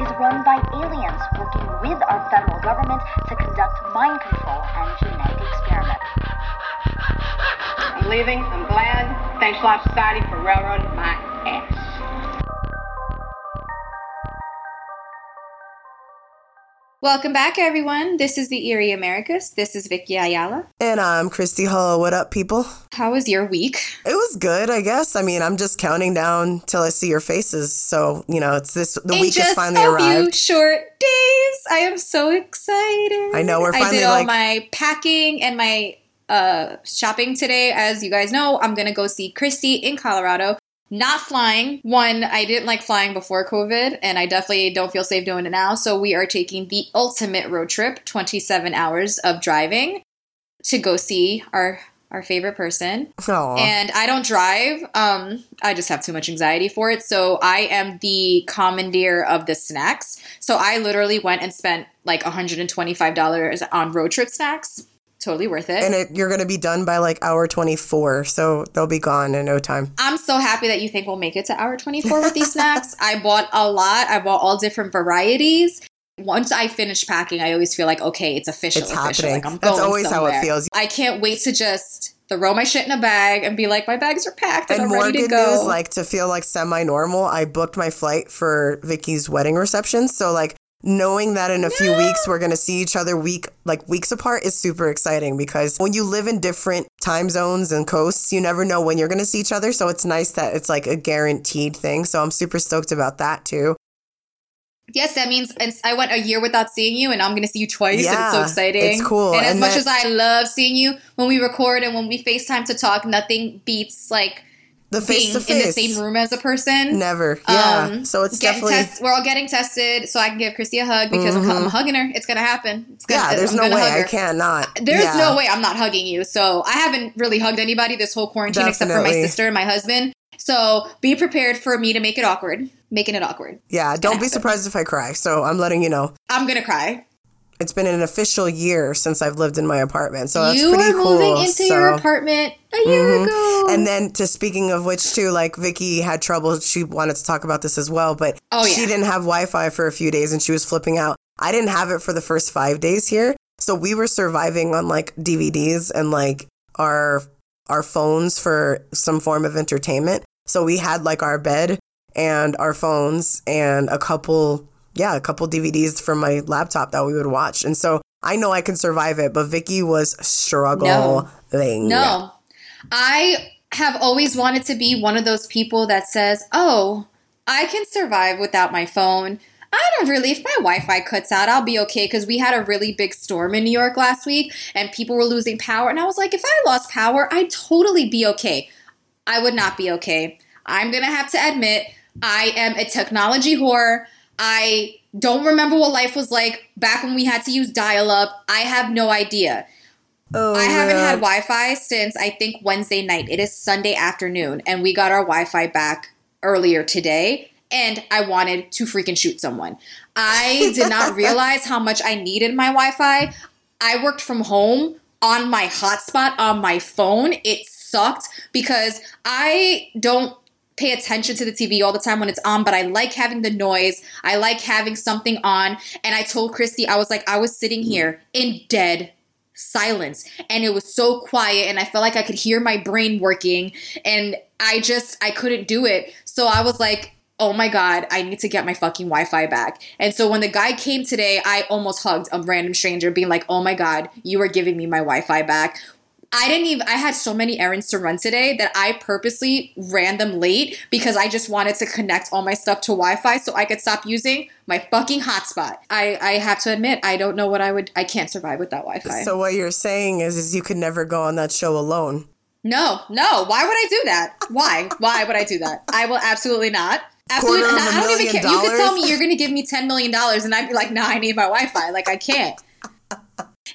is run by aliens working with our federal government to conduct mind control and genetic experiments. I'm leaving. I'm glad. Thanks a lot, Society, for railroading my ass. Welcome back, everyone. This is the Eerie Americas. This is Vicky Ayala. And I'm Kristi Hull. What up, people? How was your week? It was good, I guess. I mean, I'm just counting down till I see your faces. So, you know, it's this, the In week has just finally a arrived. few short days. I am so excited. I know, we're finally. I did all like- my packing and my uh, shopping today. As you guys know, I'm gonna go see Kristi in Colorado. Not flying. One, I didn't like flying before COVID, and I definitely don't feel safe doing it now. So we are taking the ultimate road trip, 27 hours of driving, to go see our our favorite person. Aw. And I don't drive. Um, I just have too much anxiety for it. So I am the commandeer of the snacks. So I literally went and spent like $125 on road trip snacks. Totally worth it. and it, you're going to be done by like hour 24. So they'll be gone in no time. I'm so happy that you think we'll make it to hour 24 with these snacks. I bought a lot. I bought all different varieties. Once I finish packing, I always feel like, okay, it's official. It's official. happening. Like I'm That's always how it feels. I can't wait to just throw my shit in a bag and be like, my bags are packed and, And I'm more ready to good go. news, like to feel like semi normal, I booked my flight for Vicky's wedding reception. So, like, knowing that in a few weeks we're going to see each other week like weeks apart is super exciting because when you live in different time zones and coasts you never know when you're going to see each other so it's nice that it's like a guaranteed thing so i'm super stoked about that too Yes, that means and I went a year without seeing you, and I'm going to see you twice. and it's so exciting. it's cool, And, as and much that- as I love seeing you when we record and when we FaceTime to talk, nothing beats like the face being to in the same room as a person. never yeah Um, so it's getting definitely test- we're all getting tested, so I can give Kristi a hug because I'm, I'm hugging her. It's gonna happen. It's gonna, yeah there's I'm no way i cannot. There's Yeah. no way I'm not hugging you. So I haven't really hugged anybody this whole quarantine except for my sister and my husband. So be prepared for me to make it awkward, making it awkward. yeah don't be happen. surprised if i cry so i'm letting you know I'm gonna cry. it's been an official year since i've lived in my apartment so that's you pretty were cool moving into your apartment a year Mhm. ago. And then to speaking of which too, like Vicky had trouble. She wanted to talk about this as well, but Oh, she yeah. didn't have Wi-Fi for a few days and she was flipping out. I didn't have it for the first five days here, so we were surviving on like DVDs and like our our phones for some form of entertainment. So we had like our bed and our phones and a couple, yeah, a couple DVDs from my laptop that we would watch. And so I know I can survive it, but Vicky was struggling. no, I have always wanted to be one of those people that says, "Oh, I can survive without my phone." I don't really. If my Wi-Fi cuts out, I'll be okay because we had a really big storm in New York last week, and people were losing power. And I was like, if I lost power, I'd totally be okay. I would not be okay. I'm gonna have to admit, I am a technology whore. I don't remember what life was like back when we had to use dial-up. I have no idea. Oh, I haven't had Wi Fi since I think Wednesday night. It is Sunday afternoon, and we got our Wi Fi back earlier today. And I wanted to freaking shoot someone. I did not realize how much I needed my Wi Fi. I worked from home on my hotspot on my phone. It sucked because I don't pay attention to the TV all the time when it's on, but I like having the noise. I like having something on. And I told Christy, I was like, I was sitting here in dead silence and it was so quiet and I felt like I could hear my brain working and I just I couldn't do it. So I was like, "Oh my god, I need to get my fucking Wi-Fi back." And so when the guy came today, I almost hugged a random stranger being like, "Oh my god, you are giving me my Wi-Fi back." I didn't even I had so many errands to run today that I purposely ran them late because I just wanted to connect all my stuff to Wi-Fi so I could stop using my fucking hotspot. I I have to admit I don't know what I would I can't survive without Wi-Fi. So what you're saying is, is you could never go on that show alone. no, no, why would I do that? Why? Why would I do that? I will absolutely not. Absolutely not. I don't even care. You could tell me you're going to give me 10 million dollars and I'd be like, "Nah, I need my Wi-Fi." Like I can't.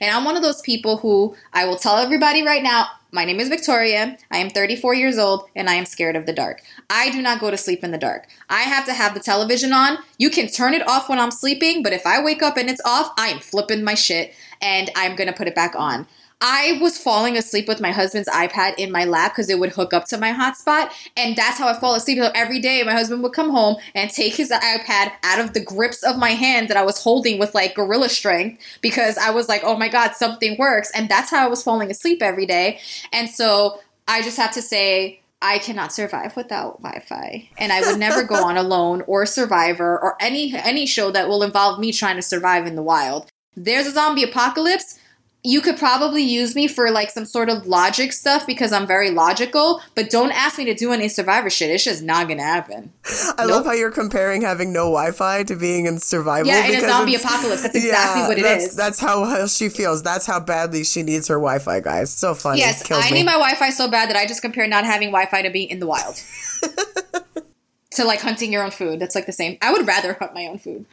And I'm one of those people who I will tell everybody right now, my name is Victoria. I am 34 years old and I am scared of the dark. I do not go to sleep in the dark. I have to have the television on. You can turn it off when I'm sleeping, but if I wake up and it's off, I am flipping my shit and I'm going to put it back on. I was falling asleep with my husband's iPad in my lap because it would hook up to my hotspot. And that's how I fall asleep. So every day, my husband would come home and take his iPad out of the grips of my hand that I was holding with like gorilla strength because I was like, oh my God, something works. And that's how I was falling asleep every day. And so I just have to say, I cannot survive without Wi-Fi, and I would never go on Alone or Survivor or any any show that will involve me trying to survive in the wild. There's a zombie apocalypse you could probably use me for like some sort of logic stuff because I'm very logical, but don't ask me to do any survivor shit. It's just not gonna happen. I nope. love how you're comparing having no Wi-Fi to being in survival. Yeah, in a zombie apocalypse. That's exactly yeah, what it that's, is. that's, how she feels. That's how badly she needs her Wi-Fi, guys. So funny. Yes, I me. need my Wi-Fi so bad that I just compare not having Wi-Fi to being in the wild. to like hunting your own food. That's like the same. I would rather hunt my own food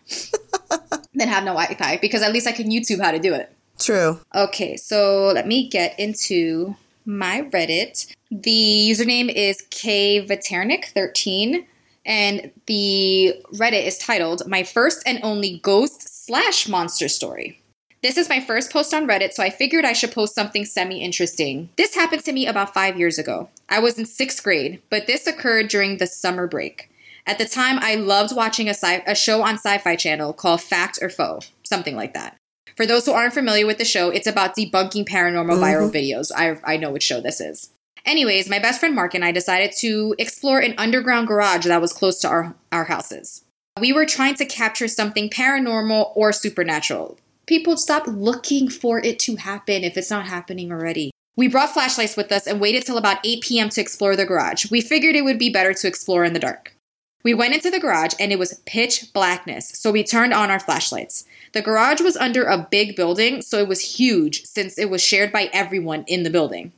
than have no Wi-Fi because at least I can YouTube how to do it. True. Okay, so let me get into my Reddit. The username is kvaternik13, and the Reddit is titled My First and Only Ghost Slash Monster Story. This is my first post on Reddit, so I figured I should post something semi interesting. This happened to me about five years ago. I was in sixth grade, but this occurred during the summer break. At the time, I loved watching a, sci- a show on Sci Fi Channel called Fact or Foe, something like that. For those who aren't familiar with the show, it's about debunking paranormal mm-hmm. viral videos. I, I know which show this is. Anyways, my best friend Mark and I decided to explore an underground garage that was close to our, our houses. We were trying to capture something paranormal or supernatural. People stop looking for it to happen if it's not happening already. We brought flashlights with us and waited till about 8 p.m. to explore the garage. We figured it would be better to explore in the dark. We went into the garage and it was pitch blackness, so we turned on our flashlights. The garage was under a big building, so it was huge since it was shared by everyone in the building.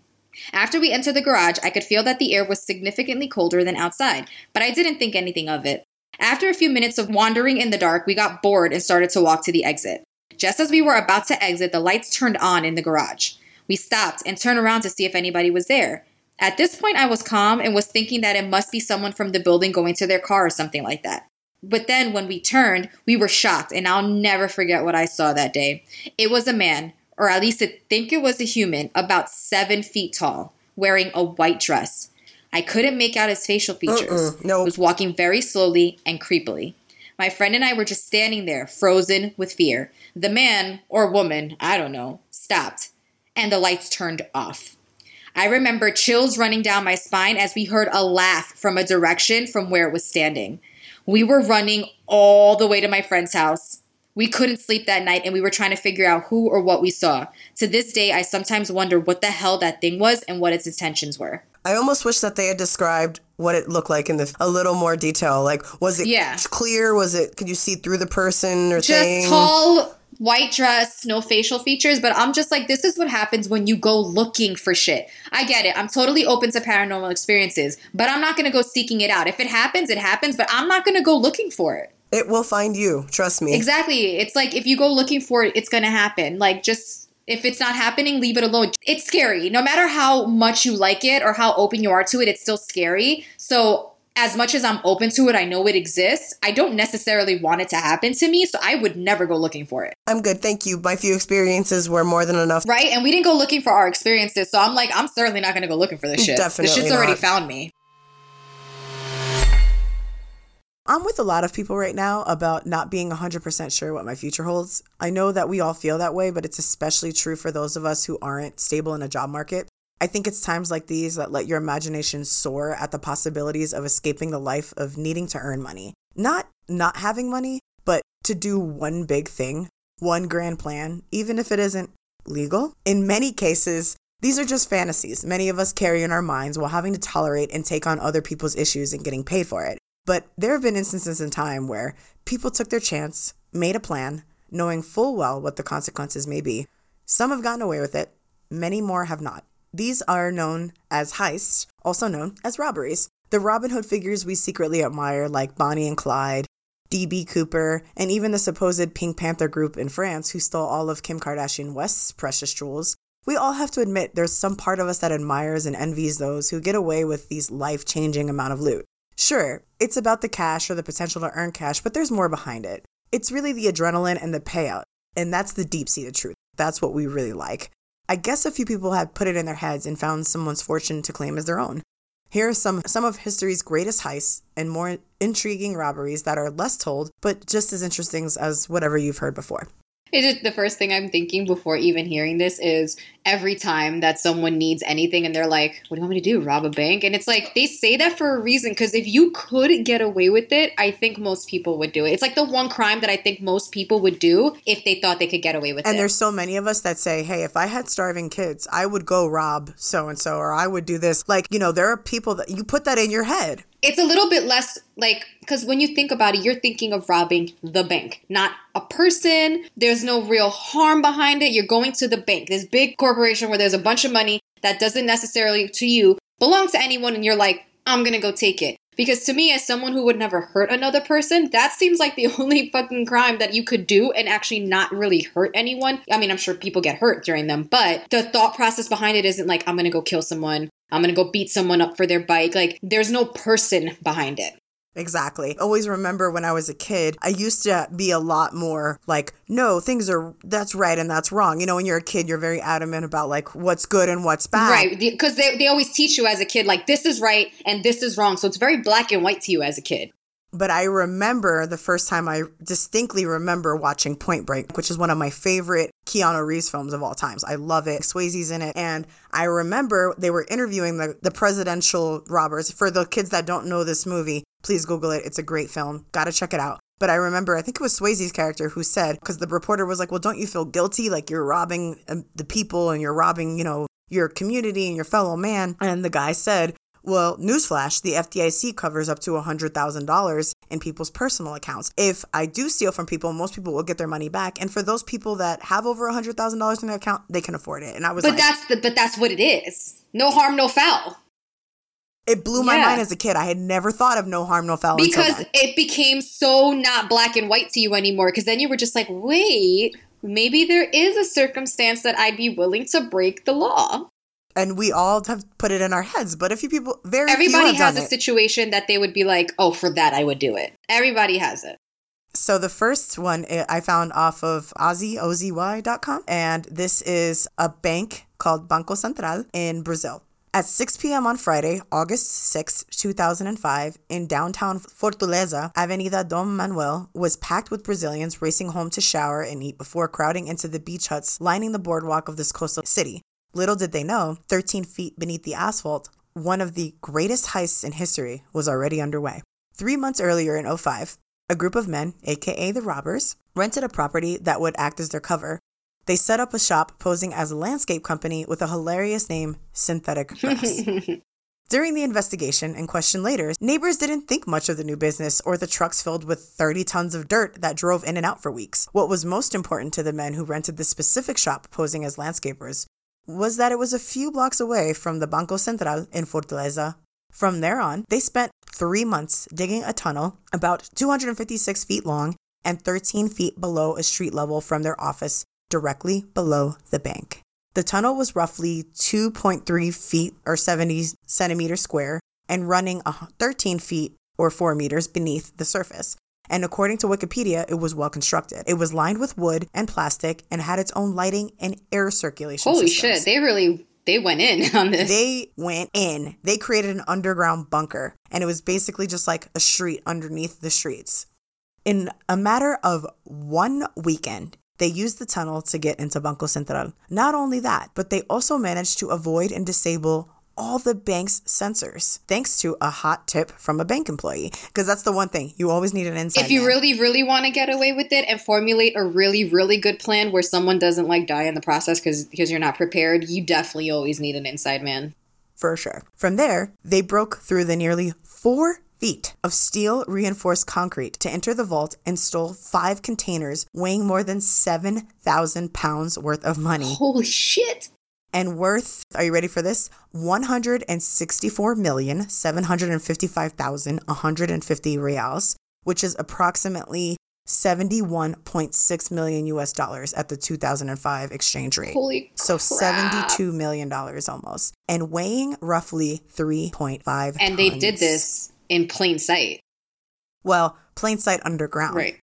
After we entered the garage, I could feel that the air was significantly colder than outside, but I didn't think anything of it. After a few minutes of wandering in the dark, we got bored and started to walk to the exit. Just as we were about to exit, the lights turned on in the garage. We stopped and turned around to see if anybody was there. At this point, I was calm and was thinking that it must be someone from the building going to their car or something like that. But then when we turned, we were shocked, and I'll never forget what I saw that day. It was a man, or at least I think it was a human, about seven feet tall, wearing a white dress. I couldn't make out his facial features. Uh-uh, no. He was walking very slowly and creepily. My friend and I were just standing there, frozen with fear. The man, or woman, I don't know, stopped, and the lights turned off. I remember chills running down my spine as we heard a laugh from a direction from where it was standing. We were running all the way to my friend's house. We couldn't sleep that night and we were trying to figure out who or what we saw. To this day, I sometimes wonder what the hell that thing was and what its intentions were. I almost wish that they had described what it looked like in the a little more detail. Like, was it yeah. clear? Was it? Could you see through the person or just thing? tall, white dress, no facial features, but I'm just like, this is what happens when you go looking for shit. I get it. I'm totally open to paranormal experiences, but I'm not going to go seeking it out. If it happens, it happens, but I'm not going to go looking for it. It will find you. Trust me. Exactly. It's like if you go looking for it, it's going to happen. Like, just if it's not happening, leave it alone. It's scary. No matter how much you like it or how open you are to it, it's still scary. So as much as I'm open to it, I know it exists. I don't necessarily want it to happen to me, so I would never go looking for it. I'm good, thank you. My few experiences were more than enough. Right? And we didn't go looking for our experiences, so I'm like, I'm certainly not gonna go looking for this shit. Definitely. The shit's not. already found me. I'm with a lot of people right now about not being 100% sure what my future holds. I know that we all feel that way, but it's especially true for those of us who aren't stable in a job market. I think it's times like these that let your imagination soar at the possibilities of escaping the life of needing to earn money. Not not having money, but to do one big thing, one grand plan, even if it isn't legal. In many cases, these are just fantasies many of us carry in our minds while having to tolerate and take on other people's issues and getting paid for it. But there have been instances in time where people took their chance, made a plan, knowing full well what the consequences may be. Some have gotten away with it, many more have not. These are known as heists, also known as robberies. The Robin Hood figures we secretly admire, like Bonnie and Clyde, D.B. Cooper, and even the supposed Pink Panther group in France who stole all of Kim Kardashian West's precious jewels, we all have to admit there's some part of us that admires and envies those who get away with these life changing amount of loot. Sure, it's about the cash or the potential to earn cash, but there's more behind it. It's really the adrenaline and the payout, and that's the deep seated truth. That's what we really like. I guess a few people had put it in their heads and found someone's fortune to claim as their own. Here are some, some of history's greatest heists and more intriguing robberies that are less told, but just as interesting as whatever you've heard before. It's just the first thing I'm thinking before even hearing this is every time that someone needs anything and they're like, What do you want me to do? Rob a bank? And it's like they say that for a reason because if you could get away with it, I think most people would do it. It's like the one crime that I think most people would do if they thought they could get away with And it. And there's so many of us that say, hey, if I had starving kids, I would go rob so and so, or I would do this. Like, you know, there are people that you put that in your head. It's a little bit less like because when you think about it you're thinking of robbing the bank not a person. There's no real harm behind it. You're going to the bank. This big corporation where there's a bunch of money that doesn't necessarily to you belong to anyone and you're like i'm gonna go take it. Because to me as someone who would never hurt another person that seems like the only fucking crime that you could do and actually not really hurt anyone. I mean i'm sure people get hurt during them but the thought process behind it isn't like i'm gonna go kill someone I'm gonna go beat someone up for their bike. Like, there's no person behind it. Exactly. Always remember when I was a kid, I used to be a lot more like, no, things are, that's right and that's wrong. You know, when you're a kid, you're very adamant about like what's good and what's bad. Right. Because they, they always teach you as a kid, like, this is right and this is wrong. So it's very black and white to you as a kid. But I remember the first time I distinctly remember watching Point Break, which is one of my favorite Keanu Reeves films of all times. I love it. Swayze's in it. And I remember they were interviewing the, the presidential robbers. For the kids that don't know this movie, please Google it. It's a great film. Gotta check it out. But I remember, I think it was Swayze's character who said, because the reporter was like, well, don't you feel guilty? Like you're robbing um, the people and you're robbing, you know, your community and your fellow man. And the guy said, well, newsflash, the FDIC covers up to $100,000 in people's personal accounts. If I do steal from people, most people will get their money back. And for those people that have over $100,000 in their account, they can afford it. And I was But like, that's the but that's what it is. No harm, no foul. it blew my Yeah. mind as a kid. I had never thought of no harm, no foul. Because it became so not black and white to you anymore. Because then you were just like, wait, maybe there is a circumstance that I'd be willing to break the law. And we all have put it in our heads. But a few people, very few Everybody has a it. situation that they would be like, oh, for that I would do it. Everybody has it. So the first one eh, I found off of Ozy, O-Z-Y.com, and this is a bank called Banco Central in Brazil. At 6 p.m. on Friday, August 6, 2005, in downtown Fortaleza, Avenida Dom Manuel was packed with Brazilians racing home to shower and eat before crowding into the beach huts lining the boardwalk of this coastal city. Little did they know, 13 feet beneath the asphalt, one of the greatest heists in history was already underway. Three months earlier in 05, a group of men, aka the robbers, rented a property that would act as their cover. They set up a shop posing as a landscape company with a hilarious name, Synthetic Grass. During the investigation and question later, neighbors didn't think much of the new business or the trucks filled with 30 tons of dirt that drove in and out for weeks. What was most important to the men who rented the specific shop posing as landscapers was that it was a few blocks away from the Banco Central in Fortaleza. From there on, they spent three months digging a tunnel about 256 feet long and 13 feet below a street level from their office, directly below the bank. The tunnel was roughly 2.3 feet or 70 centimeters square and running 13 feet or 4 meters beneath the surface. And according to Wikipedia, it was well constructed. It was lined with wood and plastic and had its own lighting and air circulation. Holy systems. shit, they really they went in on this. They went in. They created an underground bunker, and it was basically just like a street underneath the streets. In a matter of one weekend, they used the tunnel to get into Banco Central. Not only that, but they also managed to avoid and disable all the bank's sensors, thanks to a hot tip from a bank employee. Because that's the one thing you always need an inside. if you man. really, really want to get away with it and formulate a really, really good plan where someone doesn't like die in the process because because you're not prepared, you definitely always need an inside man. for sure. From there, they broke through the nearly four feet of steel reinforced concrete to enter the vault and stole five containers weighing more than 7,000 pounds worth of money Holy shit! And worth, are you ready for this? 164,755,150 reals, which is approximately 71.6 million US dollars at the 2005 exchange rate. Holy So crap. $72 million almost, and weighing roughly 3.5 And they did this in plain sight. Well, plain sight underground. Right.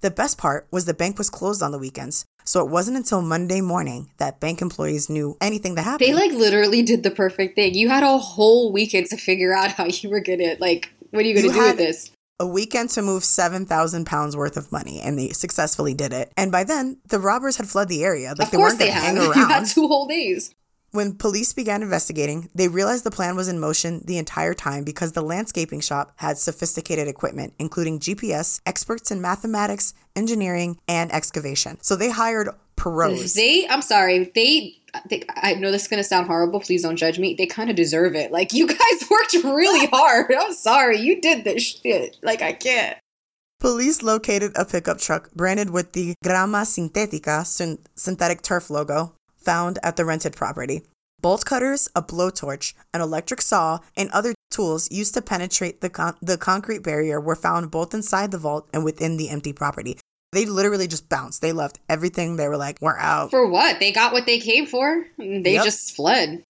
The best part was the bank was closed on the weekends, So it wasn't until Monday morning that bank employees knew anything that happened. They like literally did the perfect thing. You had a whole weekend to figure out how you were gonna like. What are you gonna You do had- with this? a weekend to move 7,000 pounds worth of money, and they successfully did it. And by then, the robbers had fled the area. Like of they course weren't they going to have. You had two whole days. When police began investigating, they realized the plan was in motion the entire time because the landscaping shop had sophisticated equipment, including GPS, experts in mathematics, engineering, and excavation. So they hired pros. They, I'm sorry, they, they. I know this is gonna sound horrible. Please don't judge me. They kind of deserve it. Like you guys worked really hard. I'm sorry, you did this shit. Like I can't. Police located a pickup truck branded with the Grama Sintética synthetic turf logo found at the rented property. Bolt cutters, a blowtorch, an electric saw, and other tools used to penetrate the, con- the concrete barrier were found both inside the vault and within the empty property. They literally just bounced. They left everything. They were like, we're out. For what? They got what they came for. They Yep. just fled.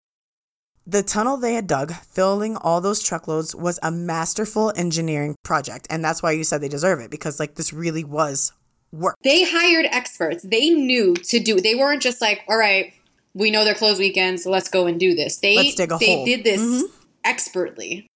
The tunnel they had dug, filling all those truckloads, was a masterful engineering project. And that's why you said they deserve it because, like, this really was work. They hired experts. They knew to do. They weren't just like, all right, we know they're closed weekends, so let's go and do this. They Let's dig a they hole. did this Mhm. expertly.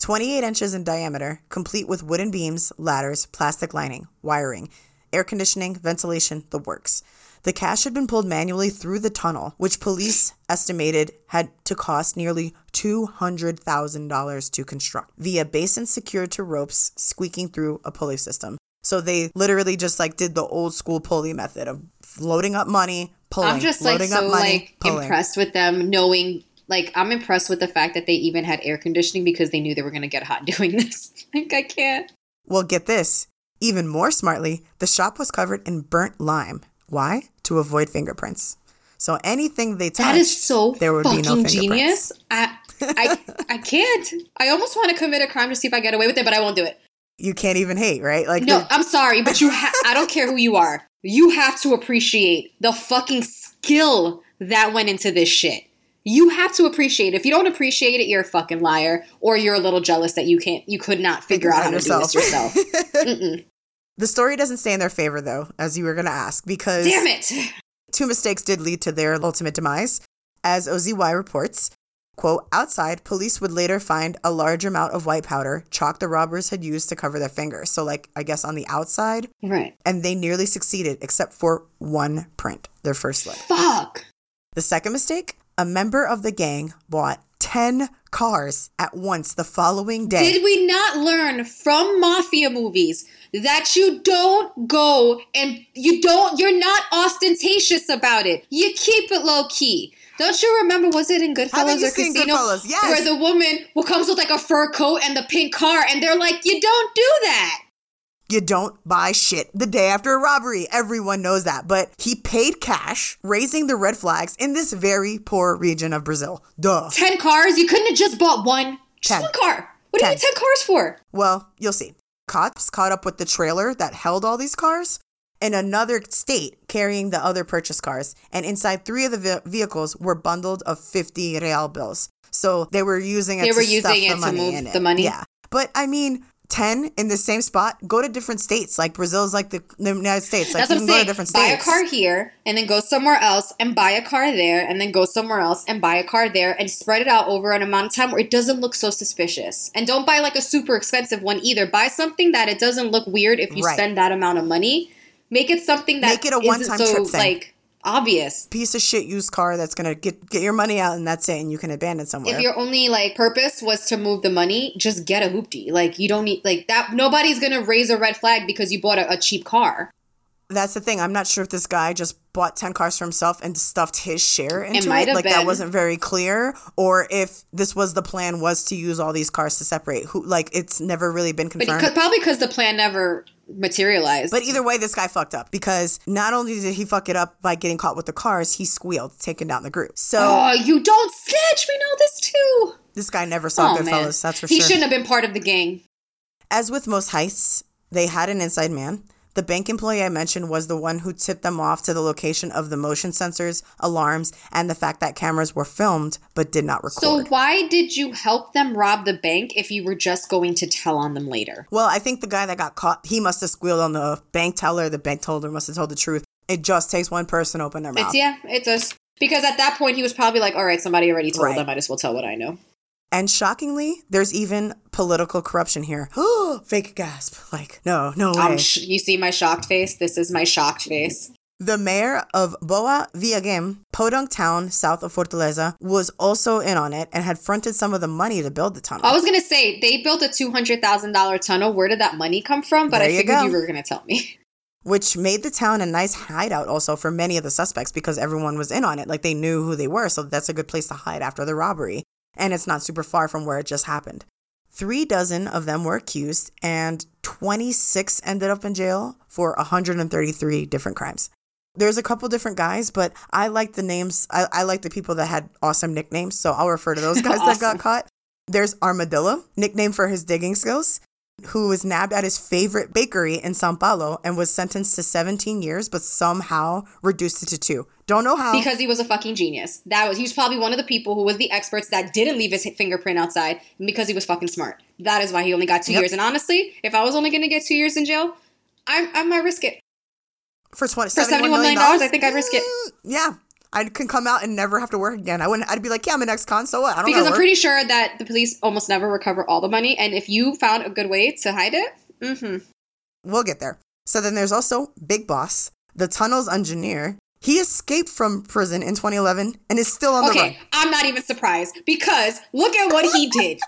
28 inches in diameter, complete with wooden beams, ladders, plastic lining, wiring, air conditioning, ventilation, the works. The cash had been pulled manually through the tunnel, which police estimated had to cost nearly $200,000 to construct via basins secured to ropes squeaking through a pulley system. So they literally just like did the old school pulley method of loading up money, pulling, I'm just like so money, like pulling. impressed with them knowing like I'm impressed with the fact that they even had air conditioning because they knew they were gonna get hot doing this. like I can't. Well, get this. Even more smartly, the shop was covered in burnt lime. Why? To avoid fingerprints. So anything they touched, That is so there would be fucking no genius. I I I can't. I almost want to commit a crime to see if I get away with it, but I won't do it. You can't even hate, right? Like No, I'm sorry, but you ha- I don't care who you are. You have to appreciate the fucking skill that went into this shit. You have to appreciate it. If you don't appreciate it, you're a fucking liar or you're a little jealous that you can't you could not figure out how to do this yourself. The story doesn't stay in their favor, though, as you were going to ask, because Damn it. two mistakes did lead to their ultimate demise. As OZY reports, quote, outside, police would later find a large amount of white powder, chalk the robbers had used to cover their fingers. So, like, I guess on the outside, Right. and they nearly succeeded except for one print, their first slip. Fuck. The second mistake, a member of the gang bought 10 cars at once the following day. Did we not learn from mafia movies that you don't go and you don't, you're not ostentatious about it? You keep it low key. Don't you remember, was it in Goodfellas or Casino? Goodfellas? Yes. Where the woman who comes with like a fur coat and the pink car, and they're like, you don't do that. You don't buy shit the day after a robbery. Everyone knows that. But he paid cash, raising the red flags in this very poor region of Brazil. Duh. 10 cars? You couldn't have just bought one? Just Ten. one car. What do you need 10 cars for? Well, you'll see. Cops caught up with the trailer that held all these cars in another state carrying the other purchase cars. And inside three of the ve- vehicles were bundled of 50 real bills. So they were using it They to were stuff using it to move it. the money? Yeah. But I mean, 10 in the same spot, go to different states. Like Brazil's like the, the United States. Like That's you what I'm can go to saying. different Buy a car here and then go somewhere else and buy a car there and then go somewhere else and buy a car there and spread it out over an amount of time where it doesn't look so suspicious. And don't buy like a super expensive one either. Buy something that it doesn't look weird if you Right. spend that amount of money. Make it something that Make it a one-time so trip thing. like obvious. Piece of shit used car that's gonna get get your money out and that's it, and you can abandon somewhere. If your only like purpose was to move the money, just get a hoopty. Like you don't need like that. Nobody's gonna raise a red flag because you bought a, a cheap car. That's the thing. I'm not sure if this guy just bought 10 cars for himself and stuffed his share into it. might have like that wasn't very clear or if this was the plan was to use all these cars to separate who like it's never really been But confirmed. because, probably because the plan never materialized. But either way, this guy fucked up because not only did he fuck it up by getting caught with the cars, he squealed, taking down the group. So Oh, you don't snitch. We know this too. this guy never saw Oh. Goodfellas, that's for he sure. He shouldn't have been part of the gang. As with most heists, they had an inside man. The bank employee I mentioned was the one who tipped them off to the location of the motion sensors, alarms, and the fact that cameras were filmed but did not record. So why did you help them rob the bank if you were just going to tell on them later? well, I think the guy that got caught, he must have squealed on the bank teller. The bank teller must have told the truth. It just takes one person to open their mouth. It's yeah, it does. Because at that point he was probably like, all right, somebody already told. Right. I might as well tell what I know. And shockingly, there's even political corruption here. Fake gasp. Like, no, no way. Sh- you see my shocked face. This is my shocked face. The mayor of Boa Viagem, Podunk town south of Fortaleza, was also in on it and had fronted some of the money to build the tunnel. I was gonna say they built a two hundred thousand dollar tunnel. Where did that money come from? But There I you figured go. you were gonna tell me. which made the town a nice hideout also for many of the suspects because everyone was in on it. Like they knew who they were, so that's a good place to hide after the robbery. And it's not super far from where it just happened. Three dozen of them were accused, and 26 ended up in jail for 133 different crimes. There's a couple different guys, but I like the names. I, I like the people that had awesome nicknames, so I'll refer to those guys that got caught. There's Armadillo, nicknamed for his digging skills, who was nabbed at his favorite bakery in Sao Paulo and was sentenced to 17 years, but somehow reduced it to two. Don't know how. because he was a fucking genius. That was he was probably one of the people who was the experts that didn't leave his fingerprint outside because he was fucking smart. That is why he only got two Yep. years. And honestly, if I was only gonna get two years in jail, I I might risk it. for 20, For $71 million, I think I'd risk it. Yeah. I can come out and never have to work again. I wouldn't. I'd be like, yeah, I'm an ex-con, so what? I don't Because I'm work. pretty sure that the police almost never recover all the money, and if you found a good way to hide it, mm-hmm. We'll get there. So then there's also Big Boss, the tunnel's engineer. He escaped from prison in 2011 and is still on the run. Okay, I'm not even surprised because look at what he did.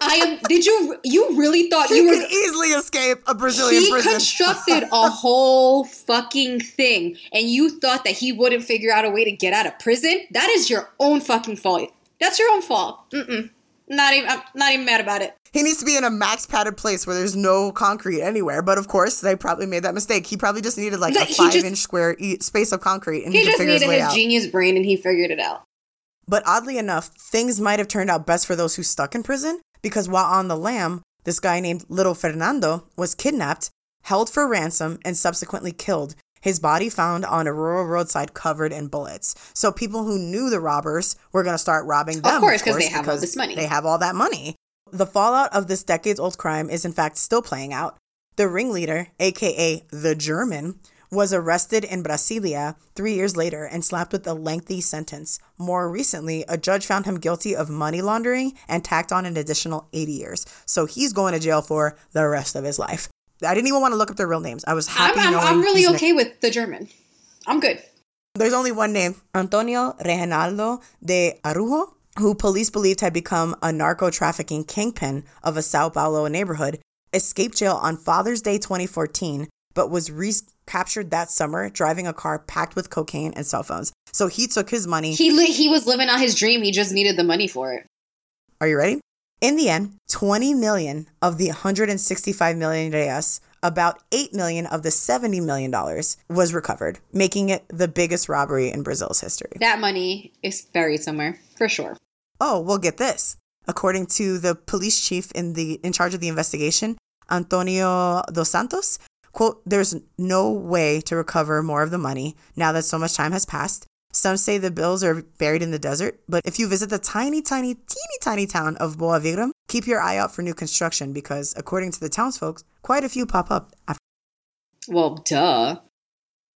I am. Did you? You really thought you were? could easily escape a Brazilian He prison. constructed a whole fucking thing, and you thought that he wouldn't figure out a way to get out of prison? That is your own fucking fault. That's your own fault. Mm-mm. Not even. I'm not even mad about it. He needs to be in a max padded place where there's no concrete anywhere. But of course, they probably made that mistake. He probably just needed like That a five just- inch square e- space of concrete, and he, He just his needed way his out. genius brain, and he figured it out. But oddly enough, things might have turned out best for those who stuck in prison because while on the lam, this guy named Little Fernando was kidnapped, held for ransom, and subsequently killed. His body found on a rural roadside covered in bullets. So people who knew the robbers were going to start robbing them. Of course, because they have all this money. They have all that money. The fallout of this decades old crime is in fact still playing out. The ringleader, aka the German, was arrested in Brasilia three years later and slapped with a lengthy sentence. More recently, a judge found him guilty of money laundering and tacked on an additional 80 years. So he's going to jail for the rest of his life. I didn't even want to look up their real names. I was I'm, happy I'm, I'm really these na- okay with the German. I'm good. there's only one name Antonio Reginaldo de Araujo, who police believed had become a narco trafficking kingpin of a Sao Paulo neighborhood, escaped jail on Father's Day 2014, but was recaptured that summer driving a car packed with cocaine and cell phones. So he took his money. He li- he was living out his dream. He just needed the money for it. Are you ready? In the end, 20 million of the 165 million reais, about 8 million of the 70 million dollars was recovered, making it the biggest robbery in Brazil's history. That money is buried somewhere for sure. Oh, well, get this. According to the police chief in the in charge of the investigation, Antonio dos Santos, quote, there's no way to recover more of the money now that so much time has passed. Some say the bills are buried in the desert, but if you visit the tiny, tiny, teeny, tiny town of Boa Viagem, keep your eye out for new construction because, according to the townsfolk, quite a few pop up after. Well, duh.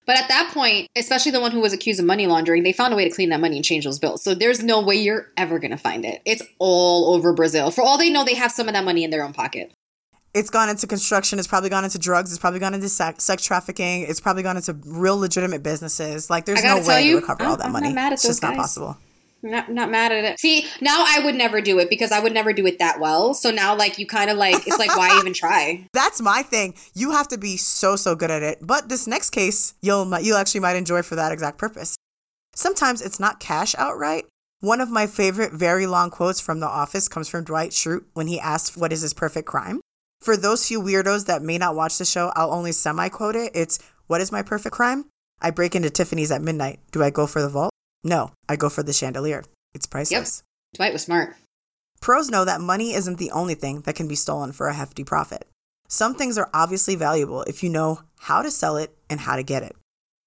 But at that point, especially the one who was accused of money laundering, they found a way to clean that money and change those bills. So there's no way you're ever going to find it. It's all over Brazil. For all they know, they have some of that money in their own pocket. It's gone into construction. It's probably gone into drugs. It's probably gone into sex, sex trafficking. It's probably gone into real legitimate businesses. Like, there's no way you, to recover all I'm- that I'm money. not mad at it's just those not possible. Not not mad at it. See, now I would never do it because I would never do it that well. So now, like, you kind of like, it's like, why even try? That's my thing. You have to be so so good at it. But this next case, you'll you'll actually might enjoy for that exact purpose. Sometimes it's not cash outright. One of my favorite very long quotes from The Office comes from Dwight Schrute when he asked what is his perfect crime. For those few weirdos that may not watch the show, I'll only semi quote it. It's what is my perfect crime? I break into Tiffany's at midnight. Do I go for the vault? No, I go for the chandelier. It's priceless. Dwight was smart. Pros know that money isn't the only thing that can be stolen for a hefty profit. Some things are obviously valuable if you know how to sell it and how to get it.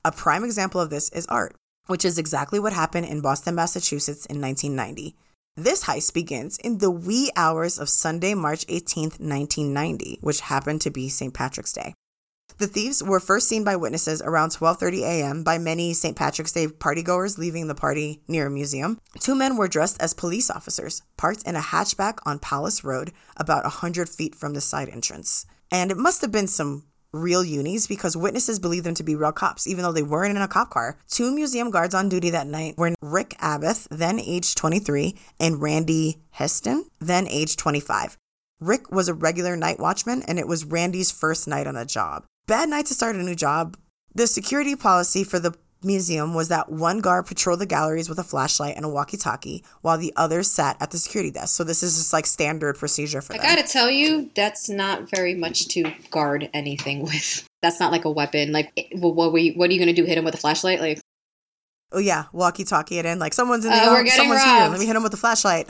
A prime example of this is art, which is exactly what happened in Boston, Massachusetts in 1990. This heist begins in the wee hours of Sunday, March 18th, 1990, which happened to be St. Patrick's Day. The thieves were first seen by witnesses around 12:30 a.m. by many St. Patrick's Day partygoers leaving the party near a museum. Two men were dressed as police officers, parked in a hatchback on Palace Road, about 100 feet from the side entrance. And it must have been some real unis because witnesses believe them to be real cops, even though they weren't in a cop car. Two museum guards on duty that night were Rick Abath, then age 23, and Randy Hestand, then age 25. Rick was a regular night watchman, and it was Randy's first night on the job. Bad night to start a new job. The security policy for the museum was that one guard patrolled the galleries with a flashlight and a walkie talkie while the others sat at the security desk. So this is just like standard procedure for I them. gotta tell you, that's not very much to guard anything with. That's not like a weapon. Like, what were you, what are you gonna do? Hit him with a flashlight? Like, Oh yeah, walkie talkie it in. Like someone's in the Uh, we're getting someone's here. robbed. Let me hit him with a flashlight.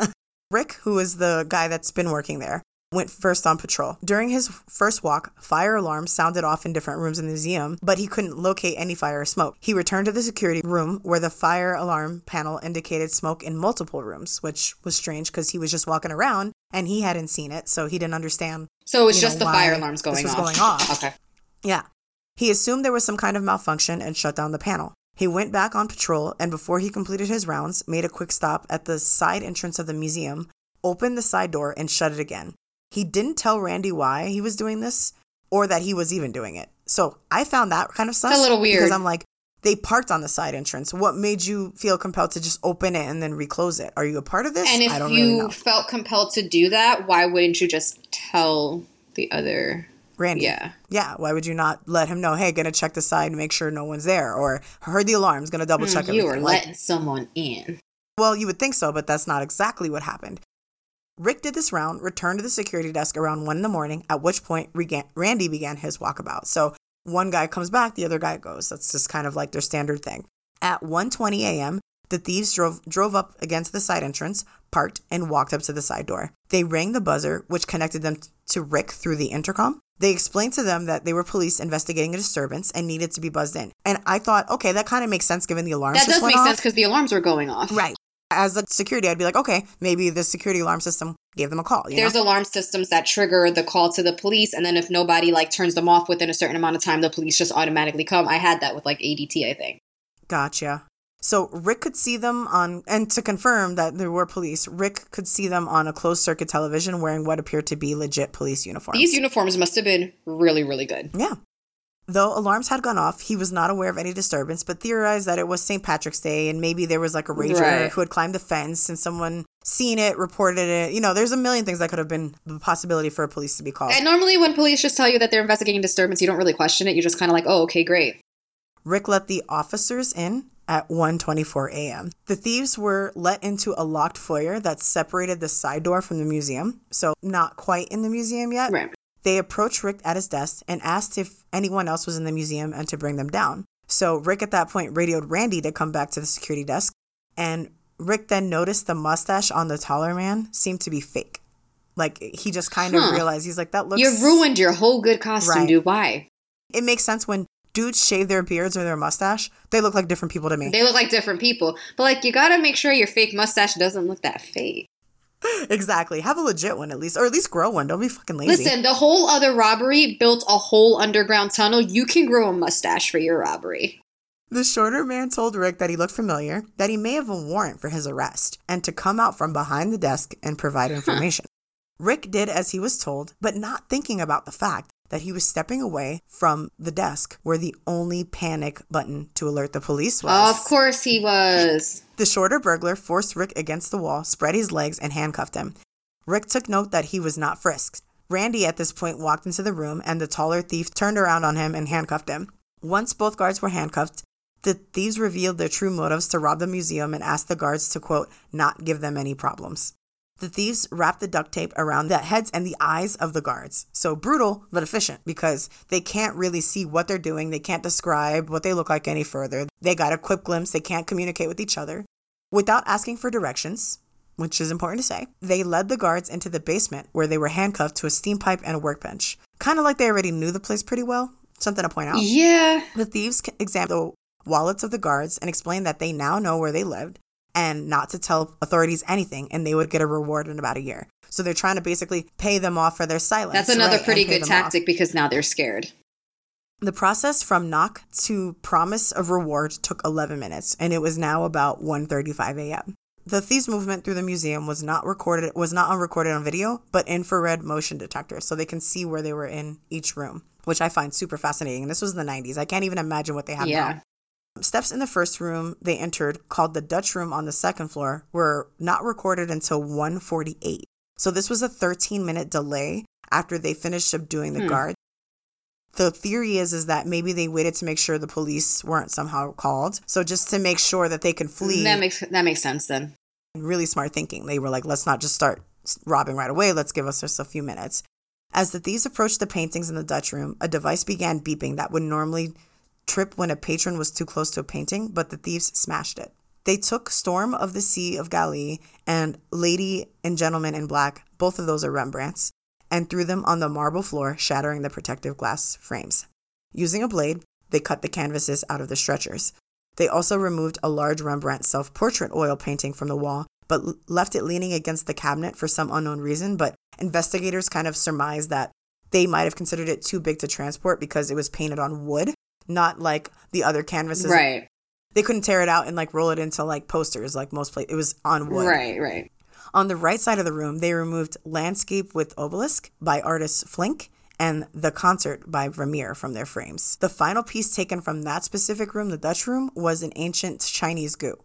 Rick, who is the guy that's been working there, went first on patrol. During his first walk, fire alarms sounded off in different rooms in the museum, but he couldn't locate any fire or smoke. He returned to the security room where the fire alarm panel indicated smoke in multiple rooms, which was strange because he was just walking around and he hadn't seen it, so he didn't understand so it's just know, the fire alarms going off. going off. Okay. Yeah. He assumed there was some kind of malfunction and shut down the panel. He went back on patrol and before he completed his rounds, made a quick stop at the side entrance of the museum, opened the side door and shut it again. He didn't tell Randy why he was doing this or that he was even doing it. So I found that kind of sus. a little weird. Because I'm like, they parked on the side entrance. What made you feel compelled to just open it and then reclose it? Are you a part of this? And I if you really felt compelled to do that, why wouldn't you just tell the other? Randy. Yeah. Yeah. Why would you not let him know, hey, gonna check the side and make sure no one's there? Or heard the alarms, gonna double check Mm, you are Like, letting someone in. Well, you would think so, but that's not exactly what happened. Rick did this round, returned to the security desk around one in the morning, at which point Randy began his walkabout. So one guy comes back, the other guy goes. That's just kind of like their standard thing. At 1:20 a.m., the thieves drove drove up against the side entrance, parked, and walked up to the side door. They rang the buzzer, which connected them to Rick through the intercom. They explained to them that they were police investigating a disturbance and needed to be buzzed in. And I thought, okay, that kind of makes sense given the alarms That does make off. sense because the alarms were going off. Right. As a security, I'd be like, okay, maybe the security alarm system gave them a call. You There's know? alarm systems that trigger the call to the police, and then if nobody like turns them off within a certain amount of time, the police just automatically come. I had that with like ADT, I think. gotcha. So Rick could see them on, and to confirm that there were police, Rick could see them on a closed circuit television wearing what appeared to be legit police uniforms. These uniforms must have been really, really good. yeah. Though alarms had gone off, he was not aware of any disturbance, but theorized that it was St. Patrick's Day and maybe there was like a rager Right. who had climbed the fence and someone seen it, reported it. You know, there's a million things that could have been the possibility for a police to be called. And normally, when police just tell you that they're investigating disturbance, you don't really question it. You're just kind of like, oh, okay, great. Rick let the officers in at 1:24 a.m. The thieves were let into a locked foyer that separated the side door from the museum, so not quite in the museum yet. Right. They approached Rick at his desk and asked if anyone else was in the museum and to bring them down. So Rick at that point radioed Randy to come back to the security desk, and Rick then noticed the mustache on the taller man seemed to be fake. Like he just kind Huh. of realized he's like that looks You ruined your whole good costume, Right. dude. Why? It makes sense when dudes shave their beards or their mustache, they look like different people to me. They look like different people. But like, you gotta make sure your fake mustache doesn't look that fake. exactly. Have a legit one at least, or at least grow one. Don't be fucking lazy. Listen, the whole other robbery built a whole underground tunnel. You can grow a mustache for your robbery. The shorter man told Rick that he looked familiar, that he may have a warrant for his arrest, and to come out from behind the desk and provide information. Rick did as he was told, but not thinking about the fact that he was stepping away from the desk where the only panic button to alert the police was. Of course he was. The shorter burglar forced Rick against the wall, spread his legs, and handcuffed him. Rick took note that he was not frisked. Randy at this point walked into the room, and the taller thief turned around on him and handcuffed him. Once both guards were handcuffed, the thieves revealed their true motives to rob the museum and asked the guards to, quote, not give them any problems. The thieves wrapped the duct tape around the heads and the eyes of the guards. So brutal, but efficient because they can't really see what they're doing. They can't describe what they look like any further. They got a quick glimpse. They can't communicate with each other. Without asking for directions, which is important to say, they led the guards into the basement where they were handcuffed to a steam pipe and a workbench. Kind of like they already knew the place pretty well. Something to point out. Yeah. The thieves examined the wallets of the guards and explained that they now know where they lived and not to tell authorities anything and they would get a reward in about a year. So they're trying to basically pay them off for their silence. That's another right, pretty good them off. tactic because now they're scared. The process from knock to promise of reward took 11 minutes, and it was now about 1:35 a.m. The thieves' movement through the museum was not recorded was not on recorded on video, but infrared motion detectors, so they can see where they were in each room, which I find super fascinating. This was the 90s. I can't even imagine what they have Yeah. now. Steps in the first room they entered, called the Dutch room on the second floor, were not recorded until 148. So this was a 13 minute delay after they finished subduing the hmm. guard. The theory is is that maybe they waited to make sure the police weren't somehow called. So just to make sure that they can flee. That makes that makes sense then. really smart thinking. They were like, let's not just start robbing right away. Let's give us just a few minutes. As the thieves approached the paintings in the Dutch room, a device began beeping that would normally trip when a patron was too close to a painting, but the thieves smashed it. They took Storm of the Sea of Galilee and Lady and Gentleman in Black, both of those are Rembrandts, and threw them on the marble floor, shattering the protective glass frames. Using a blade, they cut the canvases out of the stretchers. They also removed a large Rembrandt self portrait oil painting from the wall, but left it leaning against the cabinet for some unknown reason. But investigators kind of surmised that they might have considered it too big to transport because it was painted on wood, not like the other canvases. Right. They couldn't tear it out and like roll it into like posters like most places. It was on wood. Right, right. On the right side of the room, they removed Landscape with Obelisk by artist Flinck and The Concert by Vermeer from their frames. The final piece taken from that specific room, the Dutch room, was an ancient Chinese gu.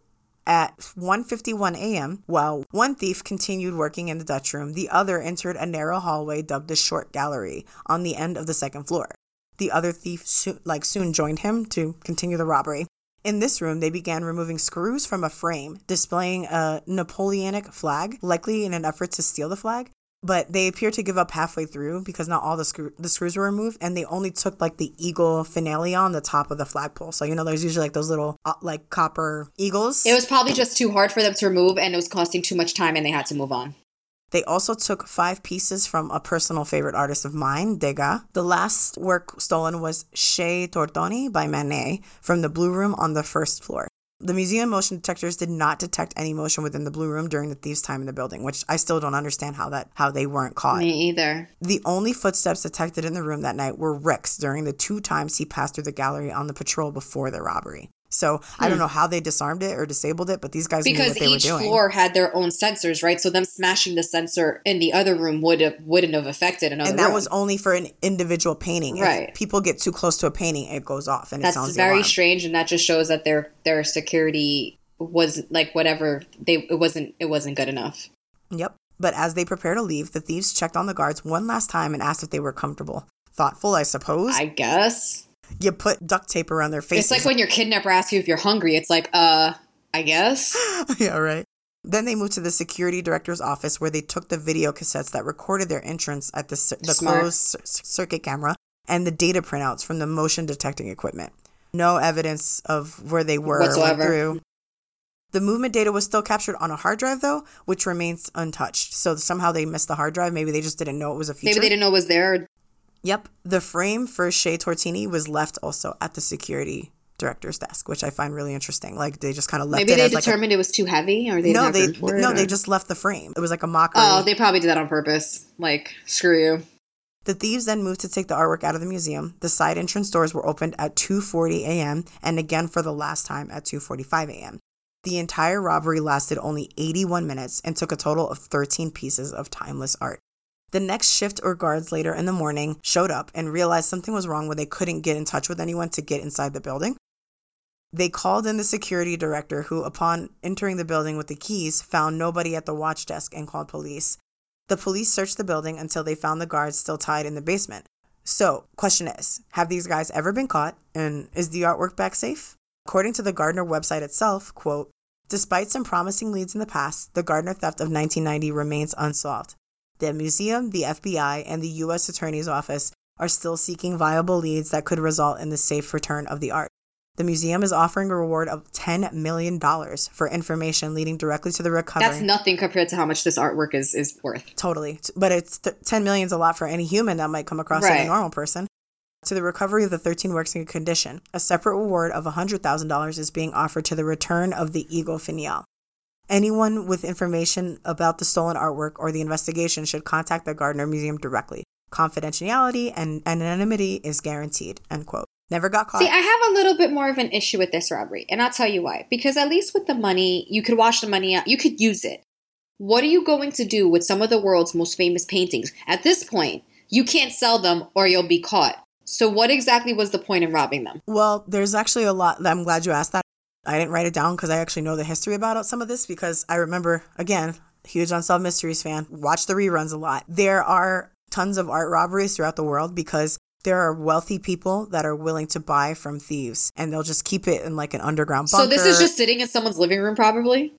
At 1:51 a.m., while one thief continued working in the Dutch room, the other entered a narrow hallway dubbed the short gallery on the end of the second floor. The other thief like soon joined him to continue the robbery. In this room, they began removing screws from a frame displaying a Napoleonic flag, likely in an effort to steal the flag. But they appear to give up halfway through because not all the, screw- the screws were removed, and they only took like the eagle finial on the top of the flagpole. So you know, there's usually like those little uh, like copper eagles. It was probably just too hard for them to remove and it was costing too much time and they had to move on. They also took five pieces from a personal favorite artist of mine, Degas. The last work stolen was Chez Tortoni by Manet from the Blue Room on the first floor. The museum motion detectors did not detect any motion within the Blue Room during the thieves' time in the building, which I still don't understand how that how they weren't caught. Me either. The only footsteps detected in the room that night were Rick's during the two times he passed through the gallery on the patrol before the robbery. So I don't know how they disarmed it or disabled it, but these guys knew Hmm. Because what they each were doing. floor had their own sensors, right? So them smashing the sensor in the other room would have wouldn't have affected another and that room. was only for an individual painting. Right. If people get too close to a painting, it goes off and it That's sounds very strange, and that just shows that their their security was like whatever they it wasn't it wasn't good enough. Yep. But as they prepare to leave, the thieves checked on the guards one last time and asked if they were comfortable. Thoughtful, I suppose. I guess you put duct tape around their face. it's like when your kidnapper asks you if you're hungry. It's like, uh, I guess. yeah, right. Then they moved to the security director's office where they took the video cassettes that recorded their entrance at the, the Smart. closed circuit camera and the data printouts from the motion detecting equipment. No evidence of where they were Whatsoever. through. The movement data was still captured on a hard drive though, which remains untouched. So somehow they missed the hard drive. Maybe they just didn't know it was a feature. Maybe they didn't know it was there. Yep. The frame for Chez Tortoni was left also at the security director's desk, which I find really interesting. Like they just kind of left it. Maybe they as like a, determined it was too heavy, or they no, they no, or- they just left the frame. It was like a mockery. Oh, they probably did that on purpose. Like, screw you. the thieves then moved to take the artwork out of the museum. The side entrance doors were opened at 2:40 a.m. and again for the last time at 2:45 a.m. The entire robbery lasted only 81 minutes and took a total of 13 pieces of timeless art. The next shift or guards later in the morning showed up and realized something was wrong when they couldn't get in touch with anyone to get inside the building. They called in the security director, who, upon entering the building with the keys, found nobody at the watch desk and called police. The police searched the building until they found the guards still tied in the basement. So, question is, have these guys ever been caught and is the artwork back safe? According to the Gardner website itself, quote, despite some promising leads in the past, the Gardner theft of 1990 remains unsolved. The museum, the FBI, and the US Attorney's Office are still seeking viable leads that could result in the safe return of the art. The museum is offering a reward of $10 million for information leading directly to the recovery. That's nothing compared to how much this artwork is is worth. Totally. But it's th- 10 million is a lot for any human that might come across Right. any normal person. To the recovery of the 13 works in good condition, a separate reward of $100,000 is being offered to the return of the Eagle Finial. Anyone with information about the stolen artwork or the investigation should contact the Gardner Museum directly. Confidentiality and anonymity is guaranteed. End quote. Never got caught. See, I have a little bit more of an issue with this robbery, and I'll tell you why. Because at least with the money, you could wash the money out, you could use it. What are you going to do with some of the world's most famous paintings? At this point, you can't sell them or you'll be caught. So, what exactly was the point in robbing them? Well, there's actually a lot. I'm glad you asked that. I didn't write it down because I actually know the history about some of this because I remember, again, huge Unsolved Mysteries fan, watch the reruns a lot. There are tons of art robberies throughout the world because there are wealthy people that are willing to buy from thieves and they'll just keep it in like an underground bunker. So, this is just sitting in someone's living room, probably?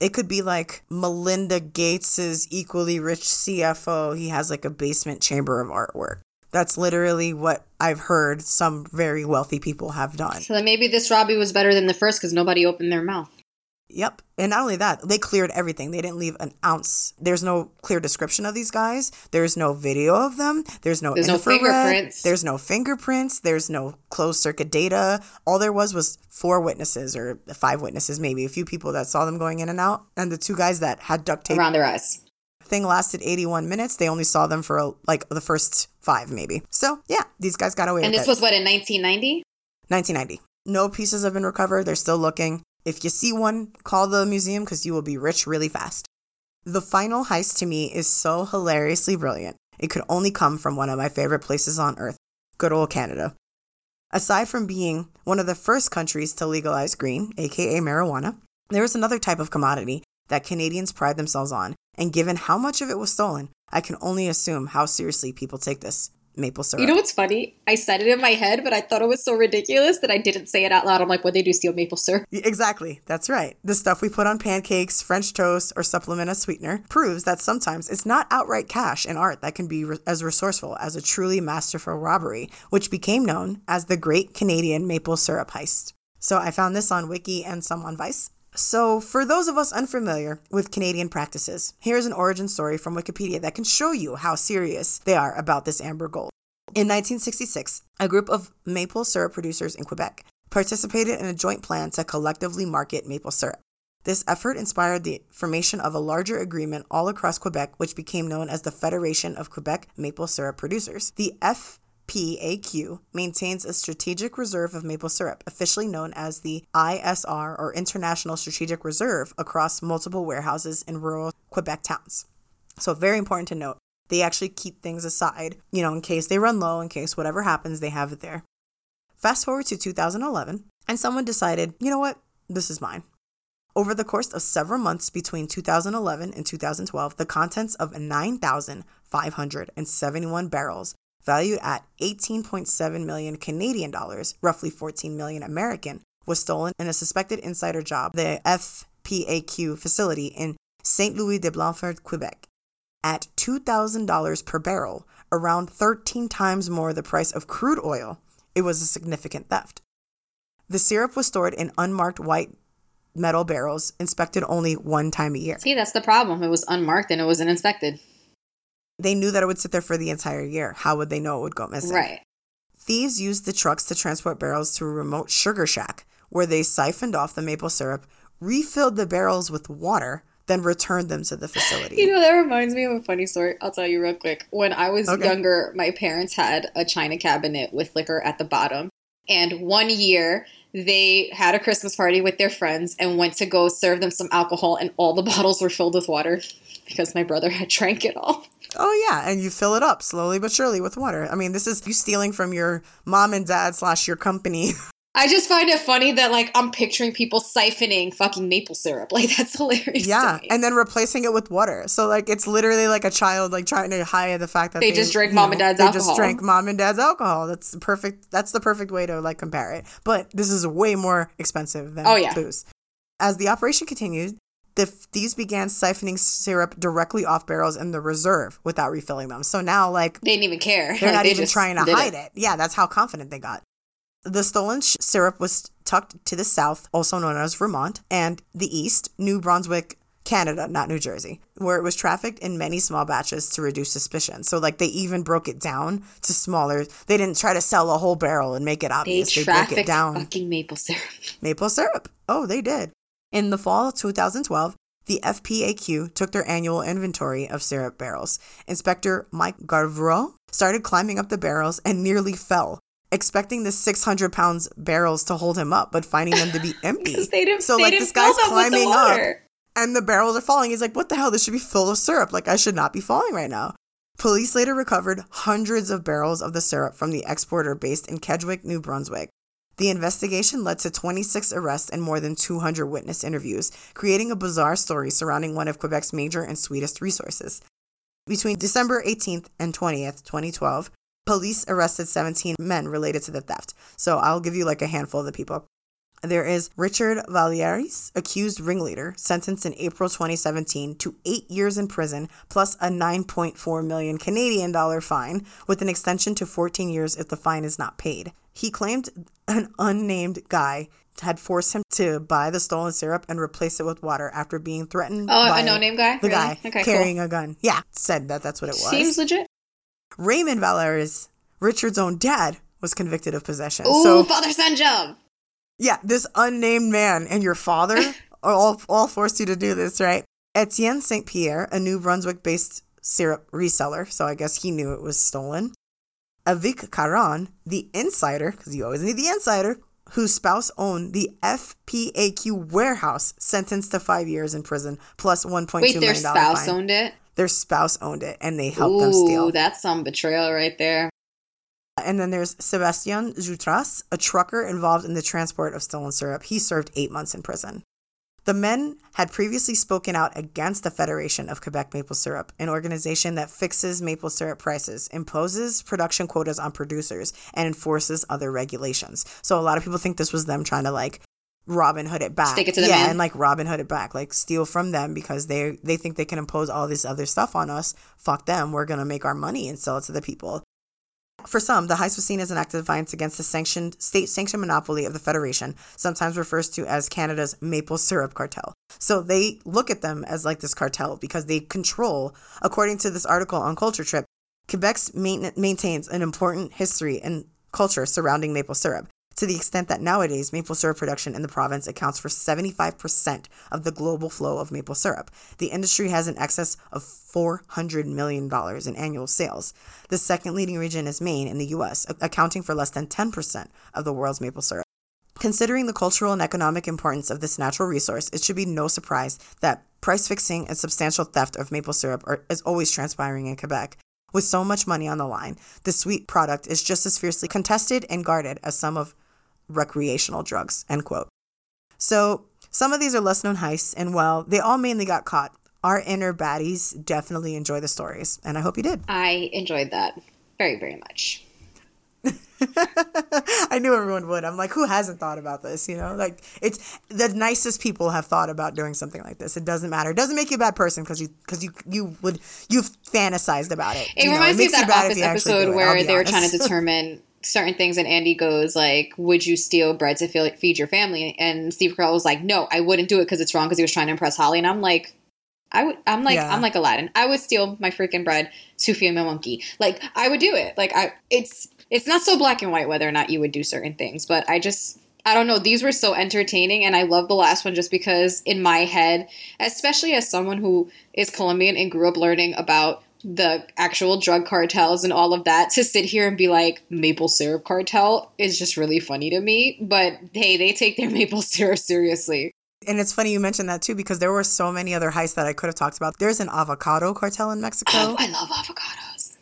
It could be like Melinda Gates's equally rich CFO. He has like a basement chamber of artwork. That's literally what I've heard some very wealthy people have done. So then maybe this robbery was better than the first because nobody opened their mouth. Yep. And not only that, they cleared everything. They didn't leave an ounce. There's no clear description of these guys. There's no video of them. There's no There's no fingerprints. There's no fingerprints. There's no closed circuit data. All there was was four witnesses or five witnesses, maybe a few people that saw them going in and out, and the two guys that had duct tape. Around their eyes. Thing lasted 81 minutes. They only saw them for uh, like the first five, maybe. So yeah, these guys got away And this it. was what, in 1990? 1990. No pieces have been recovered. They're still looking. If you see one, call the museum because you will be rich really fast. The final heist to me is so hilariously brilliant. It could only come from one of my favorite places on earth, good old Canada. Aside from being one of the first countries to legalize green, aka marijuana, there is another type of commodity that Canadians pride themselves on, and given how much of it was stolen, I can only assume how seriously people take this maple syrup. You know what's funny? I said it in my head, but I thought it was so ridiculous that I didn't say it out loud. I'm like, what they do steal maple syrup? Exactly. That's right. The stuff we put on pancakes, French toast, or supplement a sweetener proves that sometimes it's not outright cash in art that can be re- as resourceful as a truly masterful robbery, which became known as the Great Canadian Maple Syrup Heist. So I found this on Wiki and some on Vice. So, for those of us unfamiliar with Canadian practices, here's an origin story from Wikipedia that can show you how serious they are about this amber gold. In 1966, a group of maple syrup producers in Quebec participated in a joint plan to collectively market maple syrup. This effort inspired the formation of a larger agreement all across Quebec, which became known as the Federation of Quebec Maple Syrup Producers. The FPAQ maintains a strategic reserve of maple syrup, officially known as the ISR or International Strategic Reserve, across multiple warehouses in rural Quebec towns. So, very important to note, they actually keep things aside, you know, in case they run low, in case whatever happens, they have it there. Fast forward to 2011, and someone decided, you know what, this is mine. Over the course of several months between 2011 and 2012, the contents of 9,571 barrels, valued at 18.7 million Canadian dollars, roughly 14 million American, was stolen in a suspected insider job, the FPAQ facility in St. Louis de Blandford, Quebec. At $2,000 per barrel, around 13 times more the price of crude oil, it was a significant theft. The syrup was stored in unmarked white metal barrels, inspected only one time a year. See, that's the problem. It was unmarked and it wasn't inspected. They knew that it would sit there for the entire year. How would they know it would go missing? Right. Thieves used the trucks to transport barrels to a remote sugar shack where they siphoned off the maple syrup, refilled the barrels with water, then returned them to the facility. You know, that reminds me of a funny story. I'll tell you real quick. When I was Okay. younger, my parents had a china cabinet with liquor at the bottom. And one year, they had a Christmas party with their friends and went to go serve them some alcohol, and all the bottles were filled with water because my brother had drank it all. Oh yeah, and you fill it up slowly but surely with water. I mean, this is you stealing from your mom and dad slash your company. I just find it funny that, like, I'm picturing people siphoning fucking maple syrup. Like, that's hilarious. yeah, and then replacing it with water. So like it's literally like a child like trying to hide the fact that They they, just drank mom and dad's they alcohol. just drank mom and dad's alcohol. That's the perfect. That's the perfect way to like compare it. But this is way more expensive than Oh, yeah. booze. As the operation continued, the thieves began siphoning syrup directly off barrels in the reserve without refilling them. So now like they didn't even care. they're not they even trying to hide it. Yeah, that's how confident they got. The stolen sh- syrup was tucked to the south, also known as Vermont, and the east, New Brunswick, Canada, not New Jersey, where it was trafficked in many small batches to reduce suspicion. So, like, they even broke it down to smaller. They didn't try to sell a whole barrel and make it They obvious. They, broke it trafficked down. fucking maple syrup. Maple syrup. Oh, they did. In the fall of 2012, the FPAQ took their annual inventory of syrup barrels. Inspector Mike Gauvreau started climbing up the barrels and nearly fell, expecting the 600 pounds barrels to hold him up, but finding them to be empty. so like this guy's fill them with the climbing up and the barrels are falling. He's like, what the hell? This should be full of syrup. Like, I should not be falling right now. Police later recovered hundreds of barrels of the syrup from the exporter based in Kedgwick, New Brunswick. The investigation led to 26 arrests and more than 200 witness interviews, creating a bizarre story surrounding one of Quebec's major and sweetest resources. Between December 18th and 20th, 2012, police arrested 17 men related to the theft. So I'll give you like a handful of the people. There is Richard Vallières, accused ringleader, sentenced in April 2017 to eight years in prison plus a 9.4 million Canadian dollar fine, with an extension to 14 years if the fine is not paid. He claimed an unnamed guy had forced him to buy the stolen syrup and replace it with water after being threatened Oh, a no-name guy? The Really? guy Okay, cool. carrying a gun. Yeah, said that that's what it was. Seems legit. Raymond Vallières, Richard's own dad, was convicted of possession. Ooh, so father son jump. yeah, this unnamed man and your father all, all forced you to do this, right? Etienne St. Pierre, a New Brunswick based syrup reseller, so I guess he knew it was stolen. Avik Caron, the insider, because you always need the insider, whose spouse owned the FPAQ warehouse, sentenced to five years in prison plus one point Wait, their spouse fine. owned it? Their spouse owned it, and they helped them steal. Ooh, that's some betrayal right there. And then there's Sebastian Jutras, a trucker involved in the transport of stolen syrup. He served eight months in prison. The men had previously spoken out against the Federation of Quebec Maple Syrup, an organization that fixes maple syrup prices, imposes production quotas on producers, and enforces other regulations. So a lot of people think this was them trying to like Robin Hood it back. Stick it to the yeah, man. and like Robin Hood it back, like steal from them because they they think they can impose all this other stuff on us. Fuck them. We're gonna make our money and sell it to the people. For some, the heist was seen as an act of defiance against the sanctioned state sanctioned monopoly of the Federation, sometimes referred to as Canada's maple syrup cartel. So they look at them as like this cartel because they control, according to this article on Culture Trip, Quebec's main- maintains an important history and culture surrounding maple syrup. To the extent that nowadays maple syrup production in the province accounts for 75% of the global flow of maple syrup. The industry has an excess of $400 million in annual sales. The second leading region is Maine in the US, accounting for less than 10% of the world's maple syrup. Considering the cultural and economic importance of this natural resource, it should be no surprise that price fixing and substantial theft of maple syrup are, is always transpiring in Quebec. With so much money on the line, the sweet product is just as fiercely contested and guarded as some of recreational drugs. End quote. So some of these are less known heists, and while they all mainly got caught, our inner baddies definitely enjoy the stories, and I hope you did. I enjoyed that very, very much. I knew everyone would. I'm like, who hasn't thought about this? You know, like it's the nicest people have thought about doing something like this. It doesn't matter. It doesn't make you a bad person because you because you you would you've fantasized about it. It You know, reminds me of that Office you actually do episode where they were trying to determine certain things, and Andy goes like, "Would you steal bread to feel, feed your family?" And Steve Carell was like, "No, I wouldn't do it because it's wrong." Because he was trying to impress Holly, and I'm like. I would. I'm like. Yeah. I'm like Aladdin. I would steal my freaking bread to feed my monkey. Like I would do it. Like I. It's. It's not so black and white whether or not you would do certain things, but I just. I don't know. These were so entertaining, and I love the last one just because in my head, especially as someone who is Colombian and grew up learning about the actual drug cartels and all of that, to sit here and be like maple syrup cartel is just really funny to me. But hey, they take their maple syrup seriously. And it's funny you mentioned that too because there were so many other heists that I could have talked about. There's an avocado cartel in Mexico. Oh, I love avocados.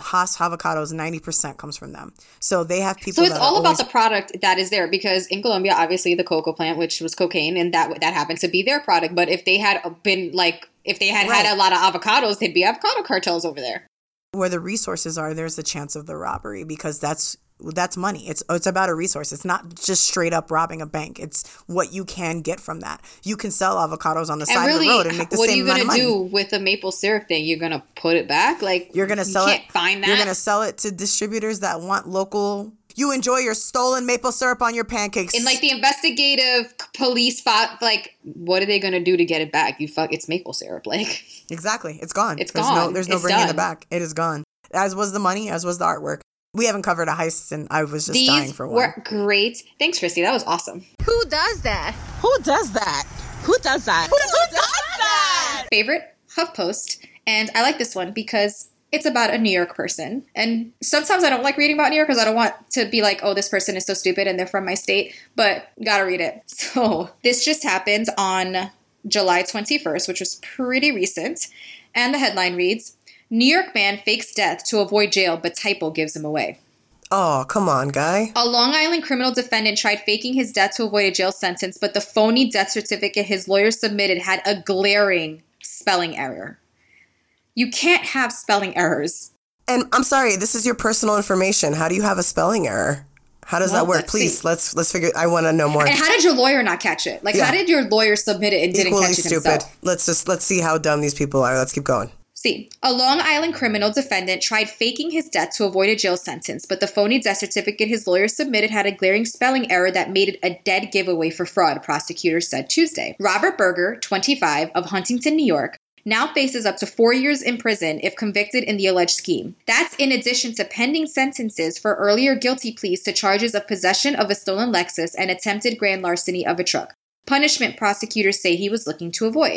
Hass avocados, ninety percent comes from them. So they have people. So it's all about always- the product that is there because in Colombia, obviously the cocoa plant, which was cocaine, and that that happened to be their product. But if they had been like, if they had Right. had a lot of avocados, they'd be avocado cartels over there. where the resources are. There's a chance of the robbery because that's that's money. It's it's about a resource. It's not just straight up robbing a bank. It's what you can get from that. You can sell avocados on the side really, of the road and make the same amount of money. what are you gonna do with the maple syrup thing? You're gonna put it back? Like You're gonna you sell can't it. Find that. You're gonna sell it to distributors that want local. You enjoy your stolen maple syrup on your pancakes. in like the investigative police spot, like what are they gonna do to get it back? You fuck, it's maple syrup. Like exactly, it's gone. It's there's No, gone. there's no It's bringing it back. It is gone. As was the money. As was the artwork. We haven't covered a heist, and I was just dying for one. were great. Thanks, Kristi. That was awesome. Who does that? Who does that? Who does that? Who does that? Favorite HuffPost, and I like this one because It's about a New York person. And sometimes I don't like reading about New York because I don't want to be like, oh, this person is so stupid and they're from my state, but gotta read it. So this just happened on July 21st, which was pretty recent. And the headline reads New York man fakes death to avoid jail, but typo gives him away. Oh, come on, guy. A Long Island criminal defendant tried faking his death to avoid a jail sentence, but the phony death certificate his lawyer submitted had a glaring spelling error. You can't have spelling errors. And I'm sorry, this is your personal information. How do you have a spelling error? How does Well, that work? let's Please, see. let's let's figure. I want to know more. And how did your lawyer not catch it? Like, Yeah. how did your lawyer submit it and didn't catch it stupid. himself? Let's just let's see how dumb these people are. Let's keep going. See, a Long Island criminal defendant tried faking his death to avoid a jail sentence, but the phony death certificate his lawyer submitted had a glaring spelling error that made it a dead giveaway for fraud, prosecutors said Tuesday. Robert Berger, 25, of Huntington, New York, now faces up to four years in prison if convicted in the alleged scheme. That's in addition to pending sentences for earlier guilty pleas to charges of possession of a stolen Lexus and attempted grand larceny of a truck. Punishment prosecutors say he was looking to avoid.